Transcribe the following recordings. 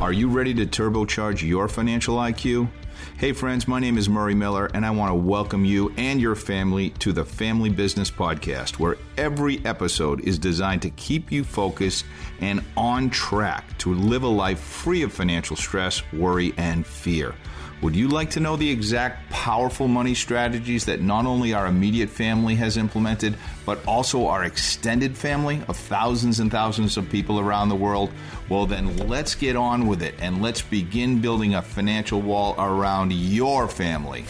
Are you ready to turbocharge your financial IQ? Hey, friends, my name is Murray Miller, and I want to welcome you and your family to the Family Business Podcast, where every episode is designed to keep you focused and on track to live a life free of financial stress, worry, and fear. Would you like to know the exact powerful money strategies that not only our immediate family has implemented, but also our extended family of thousands and thousands of people around the world? Well, then let's get on with it and let's begin building a financial wall around your family.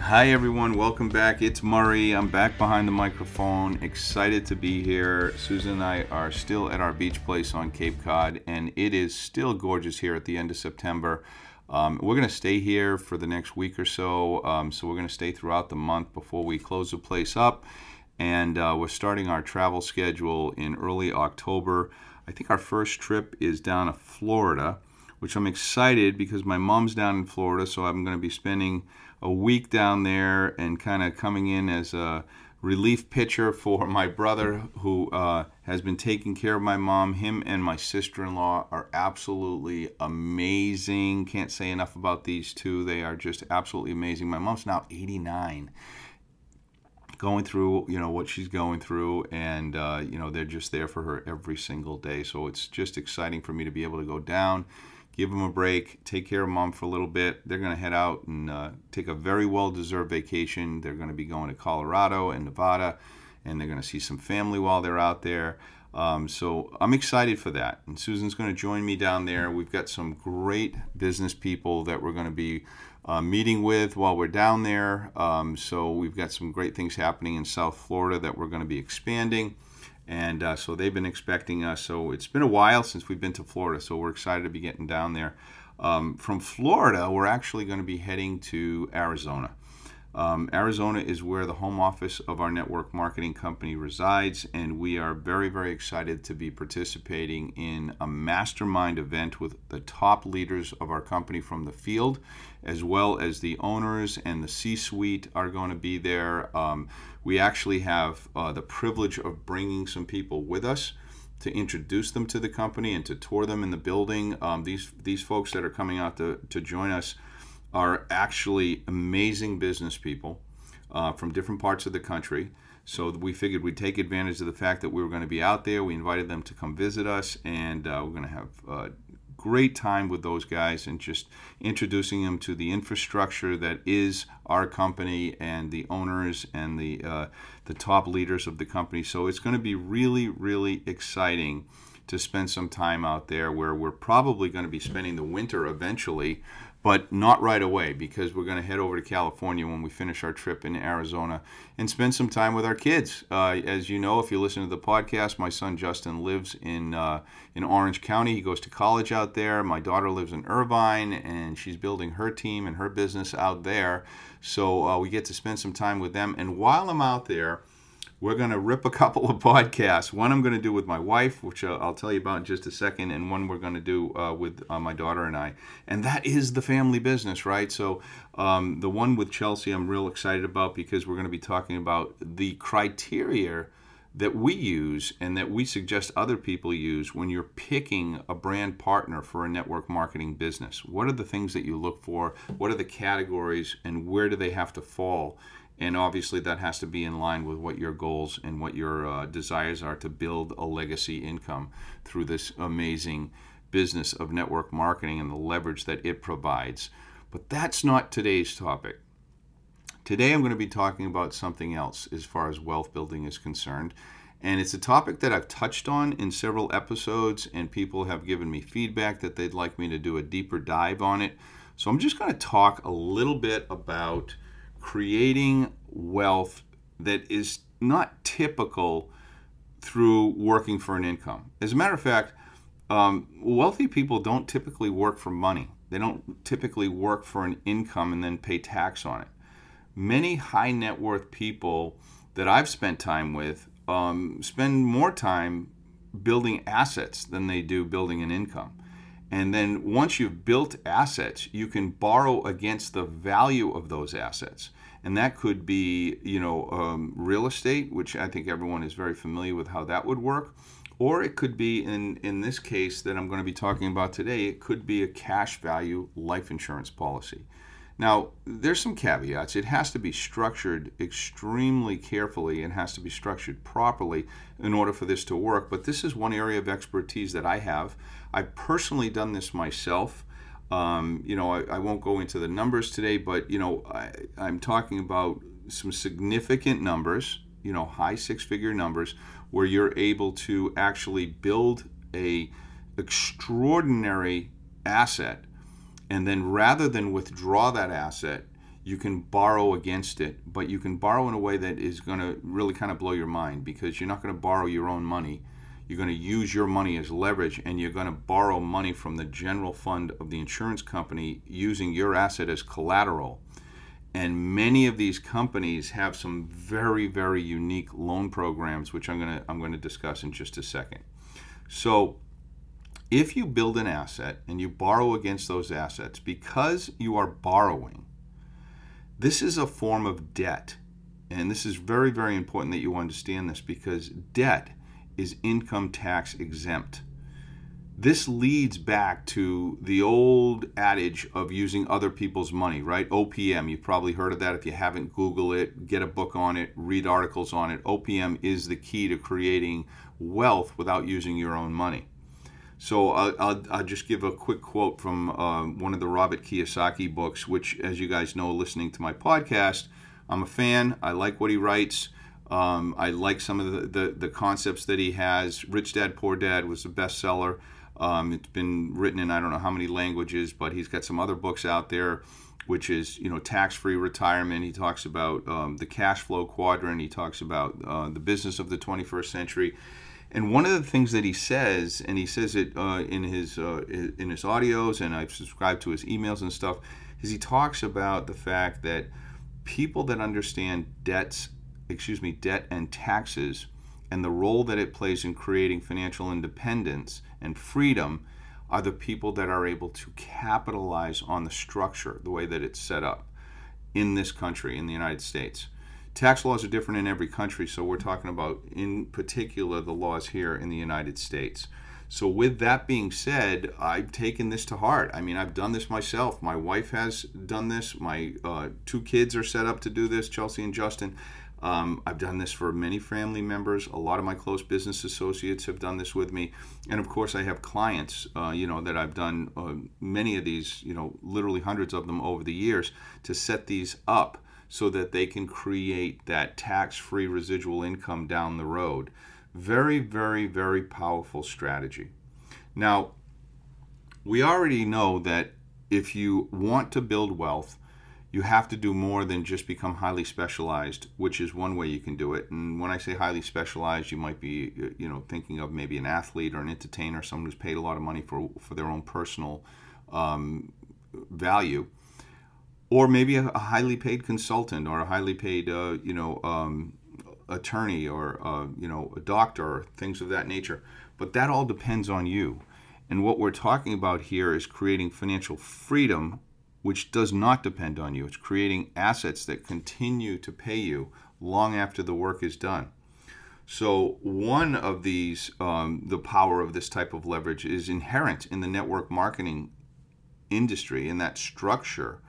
Hi, everyone. Welcome back. It's Murray. I'm back behind the microphone. Excited to be here. Susan and I are still at our beach place on Cape Cod, and it is still gorgeous here at the end of September. Um, we're going to stay here for the next week or so. Um, so we're going to stay throughout the month before we close the place up. And uh, we're starting our travel schedule in early October. I think our first trip is down to Florida, which I'm excited because my mom's down in Florida. So I'm going to be spending a week down there and kind of coming in as a relief pitcher for my brother who uh, has been taking care of my mom. Him and my sister in law are absolutely amazing. Can't say enough about these two. They are just absolutely amazing. My mom's now 89 going through you know what she's going through and uh, you know they're just there for her every single day so it's just exciting for me to be able to go down give them a break, take care of mom for a little bit. They're going to head out and uh, take a very well deserved vacation. They're going to be going to Colorado and Nevada, and they're going to see some family while they're out there. Um, so I'm excited for that. And Susan's going to join me down there. We've got some great business people that we're going to be uh, meeting with while we're down there. Um, so we've got some great things happening in South Florida that we're going to be expanding and uh, so they've been expecting us. So it's been a while since we've been to Florida, so we're excited to be getting down there. Um, from Florida, we're actually going to be heading to Arizona. Um, Arizona is where the home office of our network marketing company resides, and we are very, very excited to be participating in a mastermind event with the top leaders of our company from the field, as well as the owners and the C suite are going to be there. Um, we actually have uh, the privilege of bringing some people with us to introduce them to the company and to tour them in the building. Um, these these folks that are coming out to, to join us are actually amazing business people uh, from different parts of the country. So we figured we'd take advantage of the fact that we were going to be out there. We invited them to come visit us, and uh, we're going to have a great time with those guys and just introducing them to the infrastructure that is our company and the owners and the uh, the top leaders of the company. So it's going to be really, really exciting to spend some time out there where we're probably going to be spending the winter eventually but not right away because we're going to head over to California when we finish our trip in Arizona and spend some time with our kids. Uh, as you know, if you listen to the podcast, my son Justin lives in uh, in Orange County. He goes to college out there. My daughter lives in Irvine, and she's building her team and her business out there. So uh, we get to spend some time with them. And while I'm out there we're going to rip a couple of podcasts. One I'm going to do with my wife, which I'll tell you about in just a second, and one we're going to do uh, with uh, my daughter and I. And that is the family business, right? So um, the one with Chelsea, I'm real excited about because we're going to be talking about the criteria that we use and that we suggest other people use when you're picking a brand partner for a network marketing business. What are the things that you look for? What are the categories and where do they have to fall? And obviously that has to be in line with what your goals and what your uh, desires are to build a legacy income through this amazing business of network marketing and the leverage that it provides. But that's not today's topic. Today i'm going to be talking about something else as far as wealth building is concerned. And it's a topic that I've touched on in several episodes, and people have given me feedback that they'd like me to do a deeper dive on it. So I'm just going to talk a little bit about creating wealth that is not typical through working for an income. As a matter of fact, um, wealthy people don't typically work for money. They don't typically work for an income and then pay tax on it. Many high net worth people that I've spent time with um, spend more time building assets than they do building an income. And then once you've built assets, you can borrow against the value of those assets. And that could be, you know, um, real estate, which I think everyone is very familiar with how that would work, or it could be in in this case that I'm going to be talking about today. It could be a cash value life insurance policy. Now, there's some caveats. It has to be structured extremely carefully and has to be structured properly in order for this to work. But this is one area of expertise that I have. I've personally done this myself. Um, you know, I, I, won't go into the numbers today, but you know, I, I'm talking about some significant numbers. You know, high six-figure numbers where you're able to actually build a extraordinary asset and then rather than withdraw that asset you can borrow against it but you can borrow in a way that is going to really kind of blow your mind because you're not going to borrow your own money you're going to use your money as leverage and you're going to borrow money from the general fund of the insurance company using your asset as collateral and many of these companies have some very very unique loan programs which I'm going to I'm going to discuss in just a second so if you build an asset and you borrow against those assets, because you are borrowing, this is a form of debt. And this is very, very important that you understand this because debt is income tax exempt. This leads back to the old adage of using other people's money, right? OPM, you've probably heard of that. If you haven't, Google it, get a book on it, read articles on it. OPM is the key to creating wealth without using your own money. So I'll, I'll, I'll, just give a quick quote from um, one of the Robert Kiyosaki books, which, as you guys know, listening to my podcast, I'm a fan. I like what he writes. Um, I like some of the, the, the, concepts that he has. Rich Dad Poor Dad was a bestseller. Um, it's been written in I don't know how many languages, but he's got some other books out there, which is you know tax-free retirement. He talks about um, the cash flow quadrant. He talks about uh, the business of the 21st century and one of the things that he says, and he says it uh, in his uh, in his audios, and I've subscribed to his emails and stuff, is he talks about the fact that people that understand debts, excuse me, debt and taxes, and the role that it plays in creating financial independence and freedom, are the people that are able to capitalize on the structure, the way that it's set up in this country, in the United States tax laws are different in every country, so we're talking about, in particular, the laws here in the United States. So, with that being said, I've taken this to heart. I mean, I've done this myself. My wife has done this. My uh, two kids are set up to do this, Chelsea and Justin. Um, I've done this for many family members. A lot of my close business associates have done this with me, and of course, I have clients. Uh, you know that I've done uh, many of these. You know, literally hundreds of them over the years to set these up so that they can create that tax free residual income down the road. Very, very, very powerful strategy. Now, we already know that if you want to build wealth, you have to do more than just become highly specialized, which is one way you can do it. And when I say highly specialized, you might be, you know, thinking of maybe an athlete or an entertainer, someone who's paid a lot of money for for their own personal um, value. Or maybe a, a, highly paid consultant or a highly paid uh, you know um, attorney or uh, you know a doctor or things of that nature. But that all depends on you. And what we're talking about here is creating financial freedom which does not depend on you. It's creating assets that continue to pay you long after the work is done. So one of these um, the power of this type of leverage is inherent in the network marketing industry in that structure.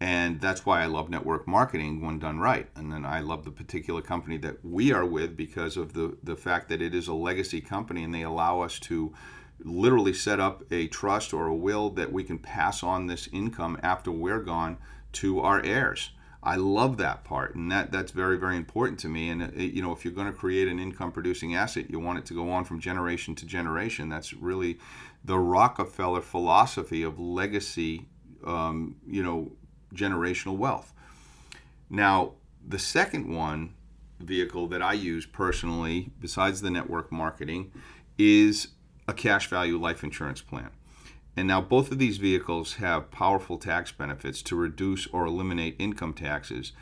And that's why I love network marketing when done right. And then I love the particular company that we are with because of the, the fact that it is a legacy company and they allow us to literally set up a trust or a will that we can pass on this income after we're gone to our heirs. I love that part, and that that's very very important to me. And it, uh, you know, if you're going to create an income producing asset, you want it to go on from generation to generation. That's really the Rockefeller philosophy of legacy. Um, you know, generational wealth. Now, the second one vehicle that I use personally, besides the network marketing, is a cash value life insurance plan. And now both of these vehicles have powerful tax benefits to reduce or eliminate income taxes.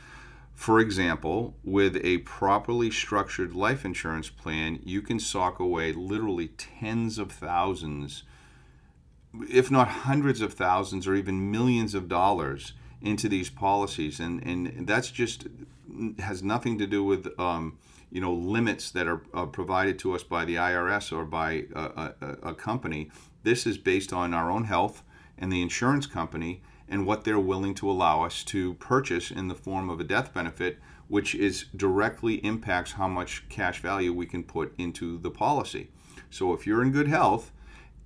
For example, with a properly structured life insurance plan, you can sock away literally tens of thousands, if not hundreds of thousands or even millions of dollars into these policies, and and that's just has nothing to do with um, you know limits that are uh, provided to us by the IRS or by a, a, a company. This is based on our own health and the insurance company and what they're willing to allow us to purchase in the form of a death benefit, which is directly impacts how much cash value we can put into the policy. So if you're in good health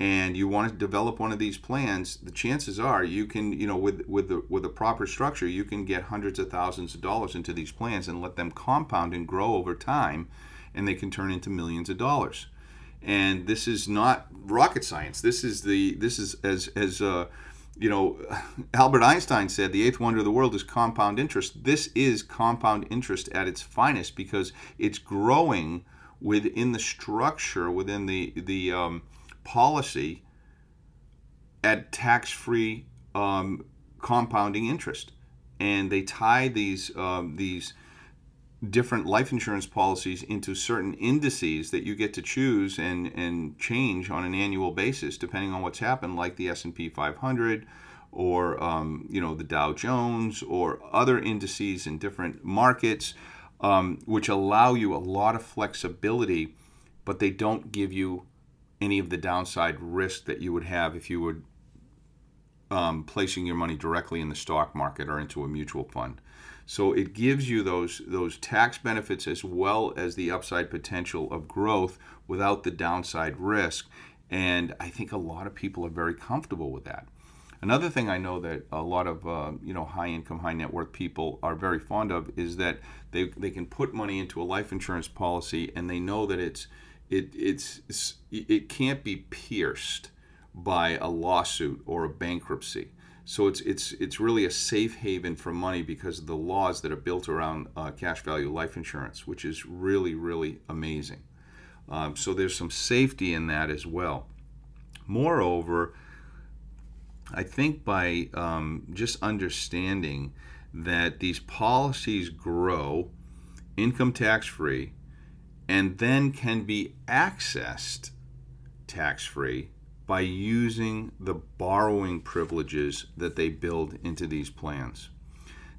and you want to develop one of these plans, the chances are you can, you know, with with the with a proper structure, you can get hundreds of thousands of dollars into these plans and let them compound and grow over time, and they can turn into millions of dollars. And this is not rocket science. This is the this is as as uh, you know, Albert Einstein said the eighth wonder of the world is compound interest. This is compound interest at its finest because it's growing within the structure, within the the um, policy, at tax-free um, compounding interest, and they tie these um, these different life insurance policies into certain indices that you get to choose and, and change on an annual basis depending on what's happened like the s&p 500 or um, you know the dow jones or other indices in different markets um, which allow you a lot of flexibility but they don't give you any of the downside risk that you would have if you were um, placing your money directly in the stock market or into a mutual fund so it gives you those those tax benefits as well as the upside potential of growth without the downside risk. And I think a lot of people are very comfortable with that. Another thing I know that a lot of uh, you know high income, high net worth people are very fond of is that they, they can put money into a life insurance policy and they know that it's it it's it can't be pierced by a lawsuit or a bankruptcy. So it's it's it's really a safe haven for money because of the laws that are built around uh, cash value life insurance, which is really really amazing. Um, so there's some safety in that as well. Moreover, I think by um, just understanding that these policies grow income tax free and then can be accessed tax free by using the borrowing privileges that they build into these plans.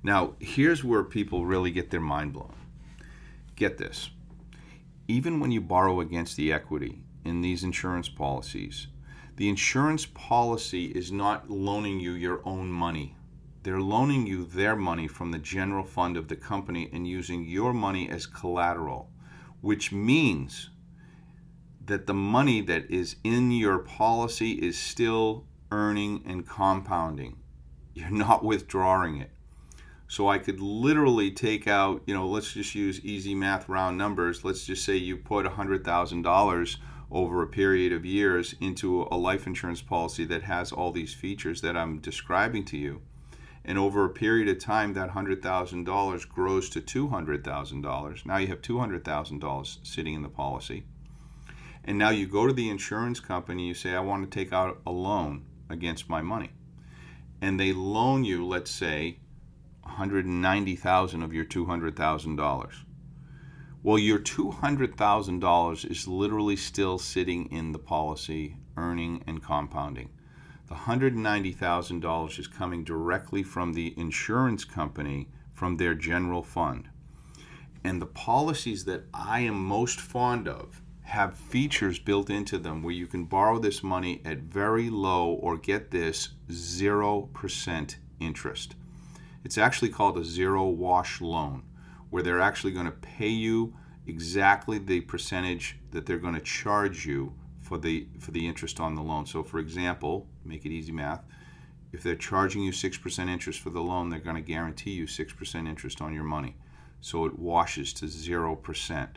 Now, here's where people really get their mind blown. Get this. Even when you borrow against the equity in these insurance policies, the insurance policy is not loaning you your own money. They're loaning you their money from the general fund of the company and using your money as collateral, which means that the money that is in your policy is still earning and compounding. You're not withdrawing it. So I could literally take out, you know, let's just use easy math round numbers. Let's just say you put $100,000 over a period of years into a life insurance policy that has all these features that I'm describing to you. And over a period of time, that $100,000 grows to $200,000. Now you have $200,000 sitting in the policy and now you go to the insurance company, you say, I want to take out a loan against my money. And they loan you, let's say, 190,000 of your $200,000. Well, your $200,000 is literally still sitting in the policy, earning and compounding. The $190,000 is coming directly from the insurance company from their general fund. And the policies that I am most fond of have features built into them where you can borrow this money at very low or get this 0% interest. It's actually called a zero wash loan, where they're actually going to pay you exactly the percentage that they're going to charge you for the for the interest on the loan. So for example, make it easy math, if they're charging you 6% interest for the loan, they're going to guarantee you 6% interest on your money. So it washes to 0%.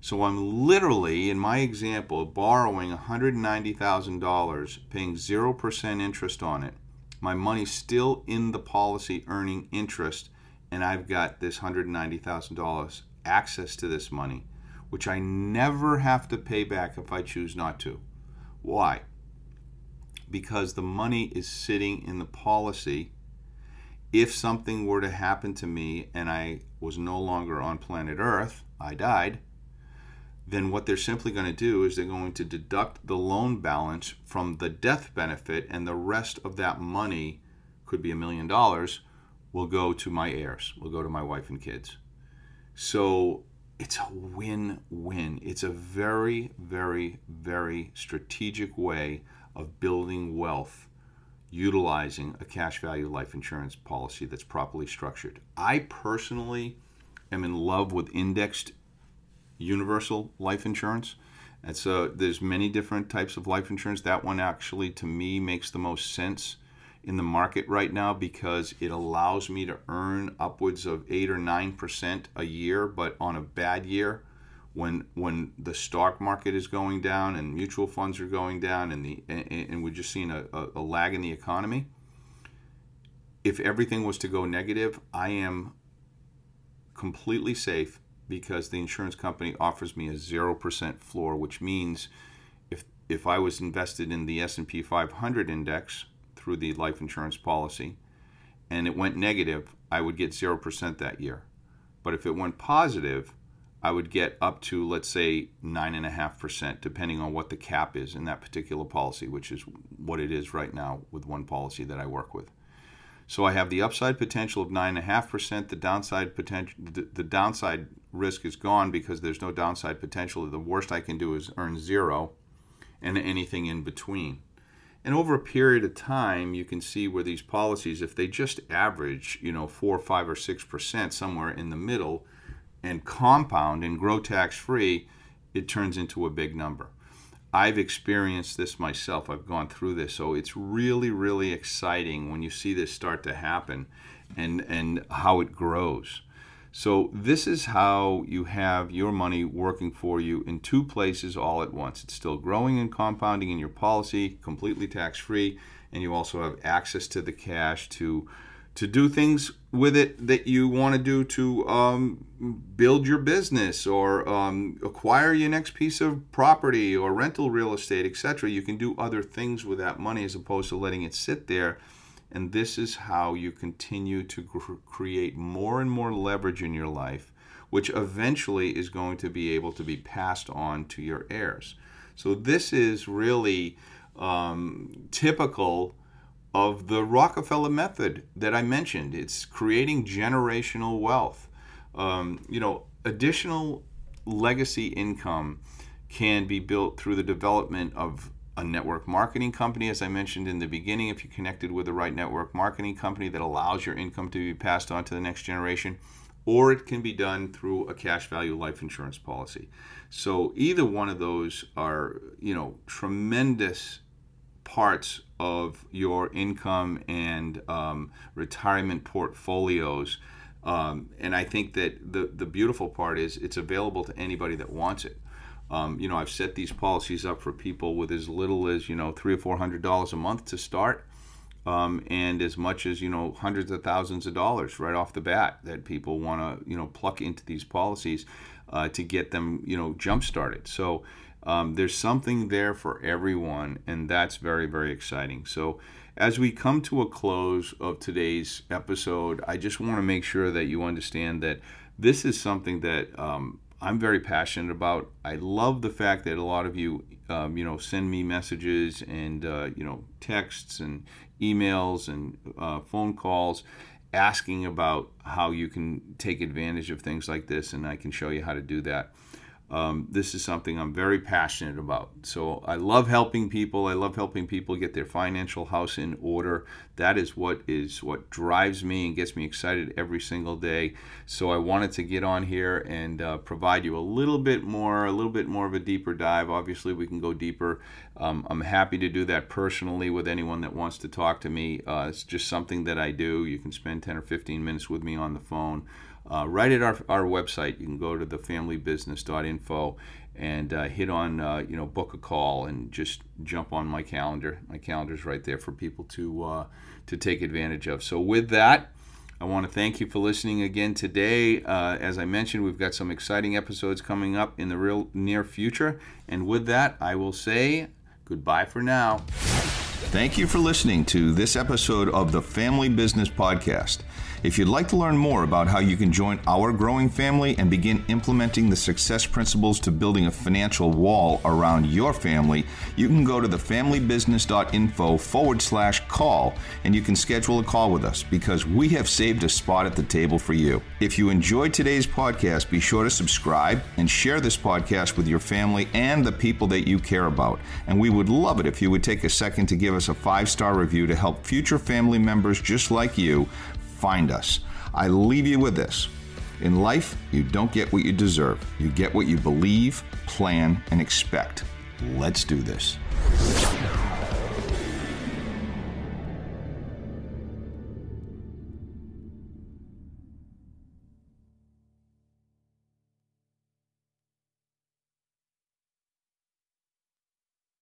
So I'm literally, in my example, borrowing $190,000, paying 0% interest on it. My money's still in the policy earning interest, and I've got this $190,000 access to this money, which I never have to pay back if I choose not to. Why? Because the money is sitting in the policy. If something were to happen to me and I was no longer on planet Earth, I died then what they're simply going to do is they're going to deduct the loan balance from the death benefit, and the rest of that money could be a million dollars will go to my heirs, will go to my wife and kids. So it's a win win. It's a very, very, very strategic way of building wealth utilizing a cash value life insurance policy that's properly structured. I personally am in love with indexed universal life insurance. And so there's many different types of life insurance. That one actually to me makes the most sense in the market right now because it allows me to earn upwards of 8 or 9% a year, but on a bad year when when the stock market is going down and mutual funds are going down and the and, and we're just seeing a, a, a lag in the economy if everything was to go negative i am completely safe because the insurance company offers me a 0% floor which means if if i was invested in the s&p 500 index through the life insurance policy and it went negative i would get 0% that year. But if it went positive I would get up to, let's say, 9.5%, depending on what the cap is in that particular policy, which is what it is right now with one policy that I work with. So I have the upside potential of 9.5%. The downside potential, the, the downside risk is gone because there's no downside potential. The worst I can do is earn zero and anything in between. And over a period of time, you can see where these policies, if they just average, you know, four, five, or six percent somewhere in the middle, and compound and grow tax free, it turns into a big number. I've experienced this myself. I've gone through this. So it's really, really exciting when you see this start to happen and, and how it grows. So, this is how you have your money working for you in two places all at once. It's still growing and compounding in your policy, completely tax free, and you also have access to the cash to to do things with it that you want to do to um, build your business or um, acquire your next piece of property or rental real estate, etc. You can do other things with that money as opposed to letting it sit there. And this is how you continue to cr- create more and more leverage in your life, which eventually is going to be able to be passed on to your heirs. So, this is really um, typical of the Rockefeller method that I mentioned. It's creating generational wealth. Um, you know, additional legacy income can be built through the development of a network marketing company, as I mentioned in the beginning, if you're connected with the right network marketing company that allows your income to be passed on to the next generation, or it can be done through a cash value life insurance policy. So either one of those are, you know, tremendous parts of your income and um, retirement portfolios. Um, and I think that the, the beautiful part is it's available to anybody that wants it. Um, you know, I've set these policies up for people with as little as, you know, three or four hundred dollars a month to start. Um, and as much as you know hundreds of thousands of dollars right off the bat that people want to you know pluck into these policies uh, to get them you know jump started so um, there's something there for everyone, and that's very, very exciting. So, as we come to a close of today's episode, I just want to make sure that you understand that this is something that um, I'm very passionate about. I love the fact that a lot of you, um, you know, send me messages and uh, you know texts and emails and uh, phone calls asking about how you can take advantage of things like this, and I can show you how to do that. Um, this is something I'm very passionate about. So I love helping people. I love helping people get their financial house in order. That is what is what drives me and gets me excited every single day. So I wanted to get on here and uh, provide you a little bit more, a little bit more of a deeper dive. Obviously, we can go deeper. Um, I'm happy to do that personally with anyone that wants to talk to me. Uh, it's just something that I do. You can spend 10 or 15 minutes with me on the phone uh, right at our, our website. You can go to thefamilybusiness.info and uh, hit on uh, you know book a call and just jump on my calendar. My calendar's right there for people to uh, to take advantage of. So with that. I want to thank you for listening again today. Uh, as I mentioned, we've got some exciting episodes coming up in the real near future. And with that, I will say goodbye for now. Thank you for listening to this episode of the Family Business Podcast. If you'd like to learn more about how you can join our growing family and begin implementing the success principles to building a financial wall around your family, you can go to thefamilybusiness.info forward slash call and you can schedule a call with us because we have saved a spot at the table for you. If you enjoyed today's podcast, be sure to subscribe and share this podcast with your family and the people that you care about. And we would love it if you would take a second to give us a five star review to help future family members just like you find us. I leave you with this. In life, you don't get what you deserve. You get what you believe, plan, and expect. Let's do this.